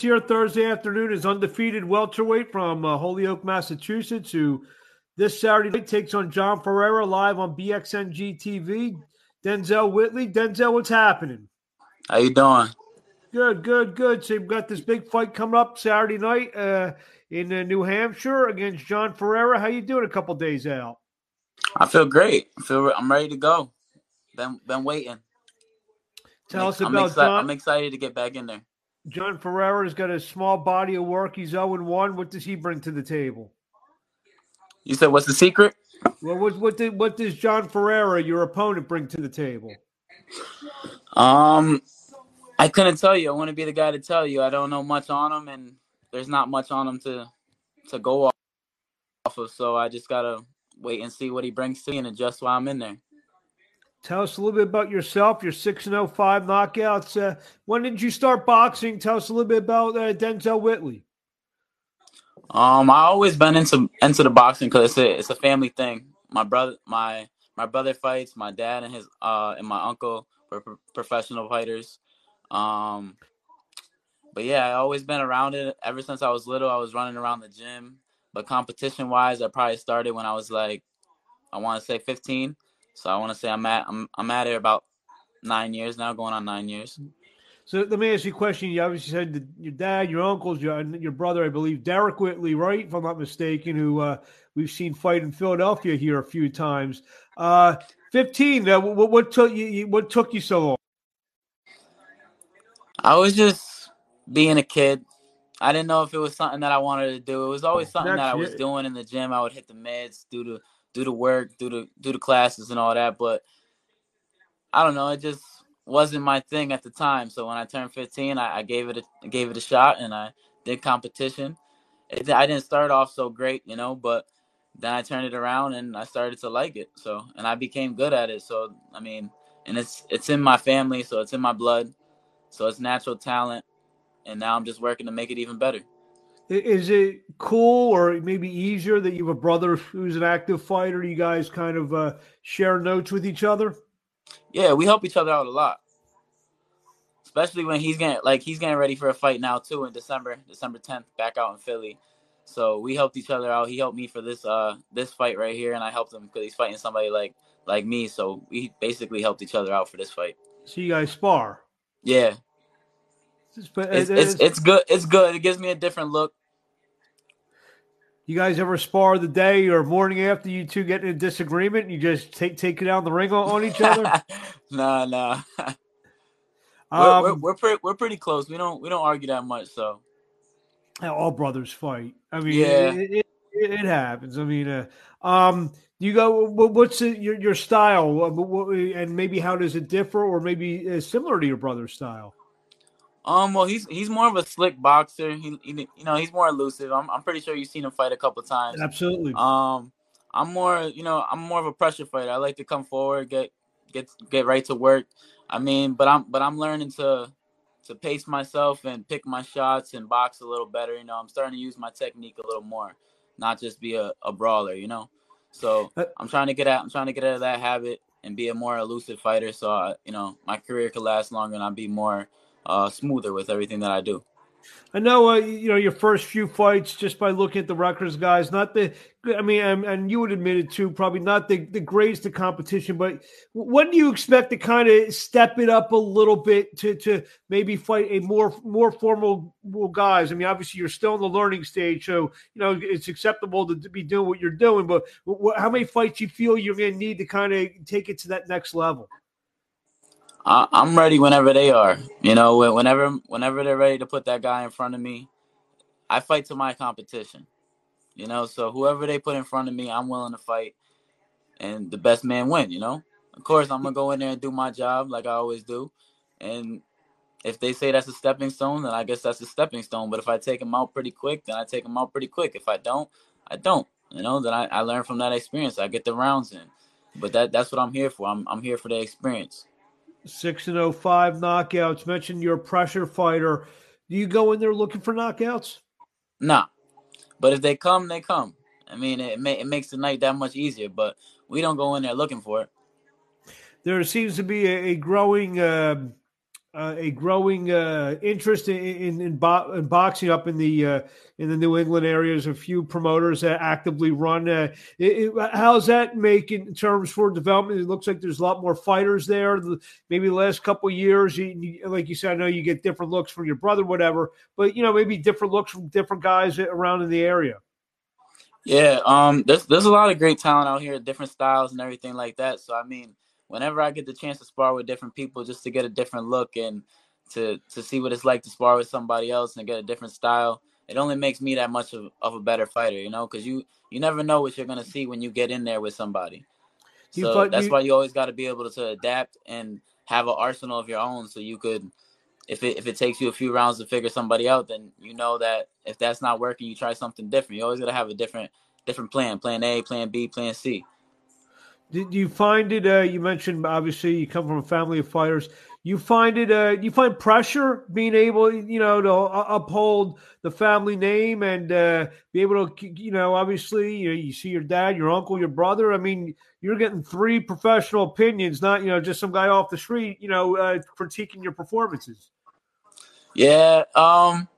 here Thursday afternoon is undefeated welterweight from uh, Holyoke, Massachusetts, who this Saturday night takes on John Ferreira live on BXNG TV. Denzel Whitley. Denzel, what's happening? How you doing? Good, good, good. So you've got this big fight coming up Saturday night uh, in uh, New Hampshire against John Ferreira. How you doing? A couple days out. I feel great. I feel I'm ready to go. Been been waiting. Tell I'm, us about exci- John. I'm excited to get back in there. John Ferreira's got a small body of work. He's 0 1. What does he bring to the table? You said what's the secret? Well, what what did, what does John Ferreira, your opponent, bring to the table? Um, I couldn't tell you. I want to be the guy to tell you. I don't know much on him, and there's not much on him to to go off off of. So I just gotta wait and see what he brings to me and adjust while I'm in there. Tell us a little bit about yourself. Your six and oh five knockouts. Uh, when did you start boxing? Tell us a little bit about uh, Denzel Whitley. Um, I always been into into the boxing because it's a it's a family thing. My brother, my my brother fights. My dad and his uh and my uncle were pro- professional fighters. Um, but yeah, I always been around it ever since I was little. I was running around the gym. But competition wise, I probably started when I was like, I want to say 15. So I want to say I'm at I'm I'm at it about nine years now, going on nine years. So let me ask you a question. You obviously said that your dad, your uncles, your your brother, I believe, Derek Whitley, right? If I'm not mistaken, who uh, we've seen fight in Philadelphia here a few times. Uh, Fifteen. Uh, what, what took you? What took you so long? I was just being a kid. I didn't know if it was something that I wanted to do. It was always something that I was That's- doing in the gym. I would hit the meds, do the do the work, do the do the classes and all that. But I don't know. It just wasn't my thing at the time. So when I turned 15, I, I gave it a gave it a shot and I did competition. It, I didn't start off so great, you know, but then I turned it around and I started to like it. So and I became good at it. So I mean, and it's it's in my family, so it's in my blood. So it's natural talent, and now I'm just working to make it even better. Is it cool or maybe easier that you have a brother who's an active fighter? You guys kind of uh, share notes with each other. Yeah, we help each other out a lot, especially when he's getting like he's getting ready for a fight now too in December, December 10th, back out in Philly. So we helped each other out. He helped me for this uh this fight right here, and I helped him because he's fighting somebody like like me. So we basically helped each other out for this fight. So you guys spar. Yeah, It's- but it's it- it's, it's- it's good. It's good. It gives me a different look. You guys ever spar the day or morning after you two get in a disagreement? And you just take take it out the ring on, on each other. nah, nah. we're, um, we're we're pretty we're pretty close. We don't we don't argue that much. So all brothers fight. I mean, Yeah. it, it, it, it happens. I mean, uh, um, you go. What's your your style, and maybe how does it differ, or maybe uh, similar to your brother's style? Um, well he's he's more of a slick boxer. He, he you know he's more elusive. I'm I'm pretty sure you've seen him fight a couple times. Absolutely. Um, I'm more you know I'm more of a pressure fighter. I like to come forward, get get get right to work. I mean, but I'm but I'm learning to to pace myself and pick my shots and box a little better. You know, I'm starting to use my technique a little more, not just be a, a brawler. You know, so Uh, I'm trying to get out. I'm trying to get out of that habit and be a more elusive fighter. So I, you know, my career could last longer and I'll be more uh, smoother with everything that I do. I know, uh, you know, your first few fights, just by looking at the records, guys, not the, I mean, and, and you would admit it too, probably not the, the greatest of competition, but when do you expect to kind of step it up a little bit to, to maybe fight a more, more formal guys? I mean, obviously you're still in the learning stage, so, you know, it's acceptable to, be doing what you're doing, but how many fights you feel you're going to need to kind of take it to that next level? I, I'm ready whenever they are. You know, whenever whenever they're ready to put that guy in front of me, I fight to my competition. You know, so whoever they put in front of me, I'm willing to fight, and the best man win. You know, of course I'm gonna go in there and do my job like I always do, and if they say that's a stepping stone, then I guess that's a stepping stone. But if I take them out pretty quick, then I take them out pretty quick. If I don't, I don't. You know, then I, I learn from that experience. I get the rounds in. But that that's what I'm here for. I'm I'm here for the experience. Six and oh five knockouts. Mentioned you're a pressure fighter. Do you go in there looking for knockouts? Nah. But if they come, they come. I mean, it ma- it makes the night that much easier. But we don't go in there looking for it. There seems to be a, a growing um uh, a growing uh, interest in in, in, bo- in, boxing up in the uh, in the New England areas. A few promoters that actively run. Uh, it, it, how's that make in terms for development? It looks like there's a lot more fighters there. Maybe the last couple years, you, you, like you said, I know you get different looks from your brother, whatever. But you know, maybe different looks from different guys around in the area. Yeah, um, there's there's a lot of great talent out here, different styles and everything like that. So I mean whenever I get the chance to spar with different people just to get a different look and to to see what it's like to spar with somebody else and get a different style, it only makes me that much of, of a better fighter, you know, because you you never know what you're gonna see when you get in there with somebody. So fought, that's you... why you always got to be able to adapt and have an arsenal of your own, so you could. If it, if it takes you a few rounds to figure somebody out, then you know that if that's not working, you try something different. You always got to have a different different plan, plan A, plan B, plan C. Did you find it? Uh, you mentioned obviously you come from a family of fighters. You find it? Uh, you find pressure being able, you know, to uh, uphold the family name and uh, be able to, you know, obviously you, you see your dad, your uncle, your brother. I mean, you're getting three professional opinions, not you know just some guy off the street, you know, uh, critiquing your performances. Yeah, um,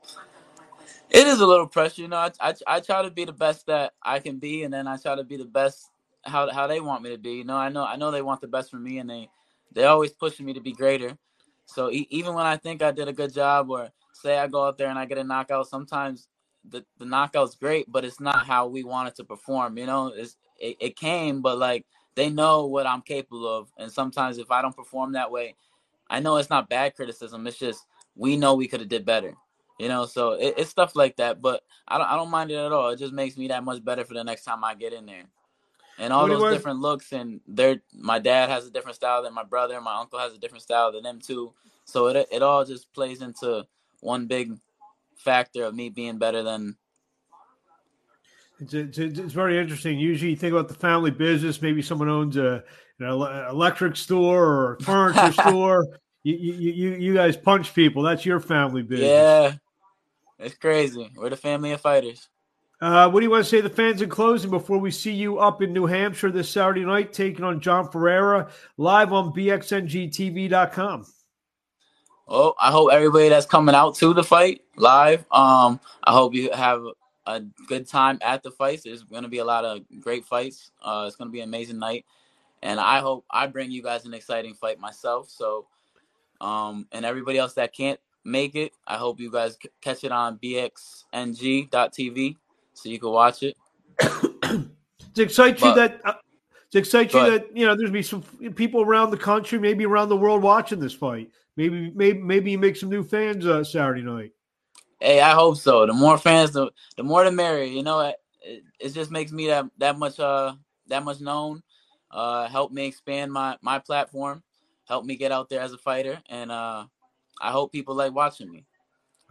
it is a little pressure. You know, I, I I try to be the best that I can be, and then I try to be the best how how they want me to be. You know, I know I know they want the best for me, and they they always pushing me to be greater. So e- even when I think I did a good job, or say I go out there and I get a knockout, sometimes the the knockout's great, but it's not how we wanted to perform. You know, it's it, it came, but like they know what I'm capable of, and sometimes if I don't perform that way, I know it's not bad criticism. It's just we know we could have did better. You know, so it, it's stuff like that. But I don't I don't mind it at all. It just makes me that much better for the next time I get in there and all those different looks and they're my dad has a different style than my brother my uncle has a different style than them too. So it, it all just plays into one big factor of me being better than it's, it's, it's very interesting. Usually you think about the family business maybe someone owns a an electric store or a furniture store. You, you you you guys punch people. That's your family business. Yeah. It's crazy. We're the family of fighters uh, what do you want to say to the fans in closing before we see you up in New Hampshire this Saturday night taking on John Ferreira live on BXNGTV.com? Oh, I hope everybody that's coming out to the fight live. Um, I hope you have a good time at the fights. There's going to be a lot of great fights. Uh, it's going to be an amazing night, and I hope I bring you guys an exciting fight myself. So, um, and everybody else that can't make it, I hope you guys catch it on BXNG.TV so you can watch it. it excite but, you that uh, it excites you that you know there's be some people around the country, maybe around the world, watching this fight. Maybe maybe maybe you make some new fans uh, Saturday night. Hey, I hope so. The more fans, the the more the merrier. You know, it, it just makes me that that much uh that much known. Uh, help me expand my my platform. Help me get out there as a fighter, and uh, I hope people like watching me.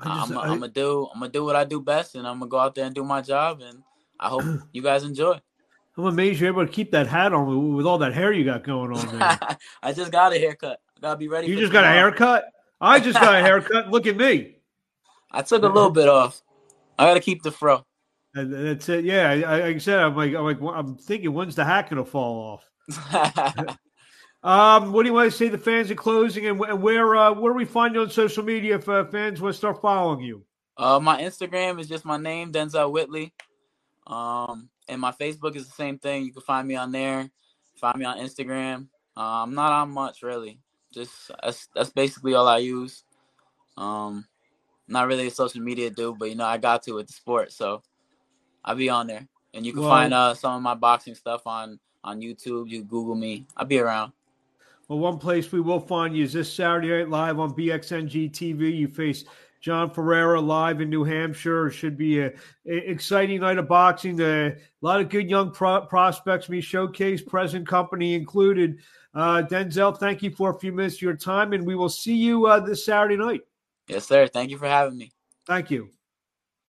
I'm, gonna do I'm gonna do what I do best, and I'm gonna go out there and do my job, and I hope you guys enjoy. I'm amazed you're able to keep that hat on with, with all that hair you got going on. There. I just got a haircut. I gotta be ready. You just got a haircut. I just got a haircut. Look at me. I took a little bit off. I gotta keep the fro. And that's it. Yeah, I, like I said, I'm like, I'm like, I'm thinking, when's the hat gonna fall off? Um, what do you want to say to the fans in closing, and, where uh, where we find you on social media if uh, fans want to start following you? Uh, my Instagram is just my name, Denzel Whitley. Um, and my Facebook is the same thing. You can find me on there. Find me on Instagram. Uh, I'm not on much really. Just that's that's basically all I use. Um, not really a social media dude, but you know I got to with the sport, so I'll be on there. And you can well, find uh some of my boxing stuff on on YouTube. You Google me. I'll be around. Well, one place we will find you is this Saturday night live on BXNG TV. You face John Ferreira live in New Hampshire. It should be a, a exciting night of boxing. a lot of good young pro- prospects be showcased, present company included. Uh, Denzel, thank you for a few minutes of your time, and we will see you uh, this Saturday night. Yes, sir. Thank you for having me. Thank you.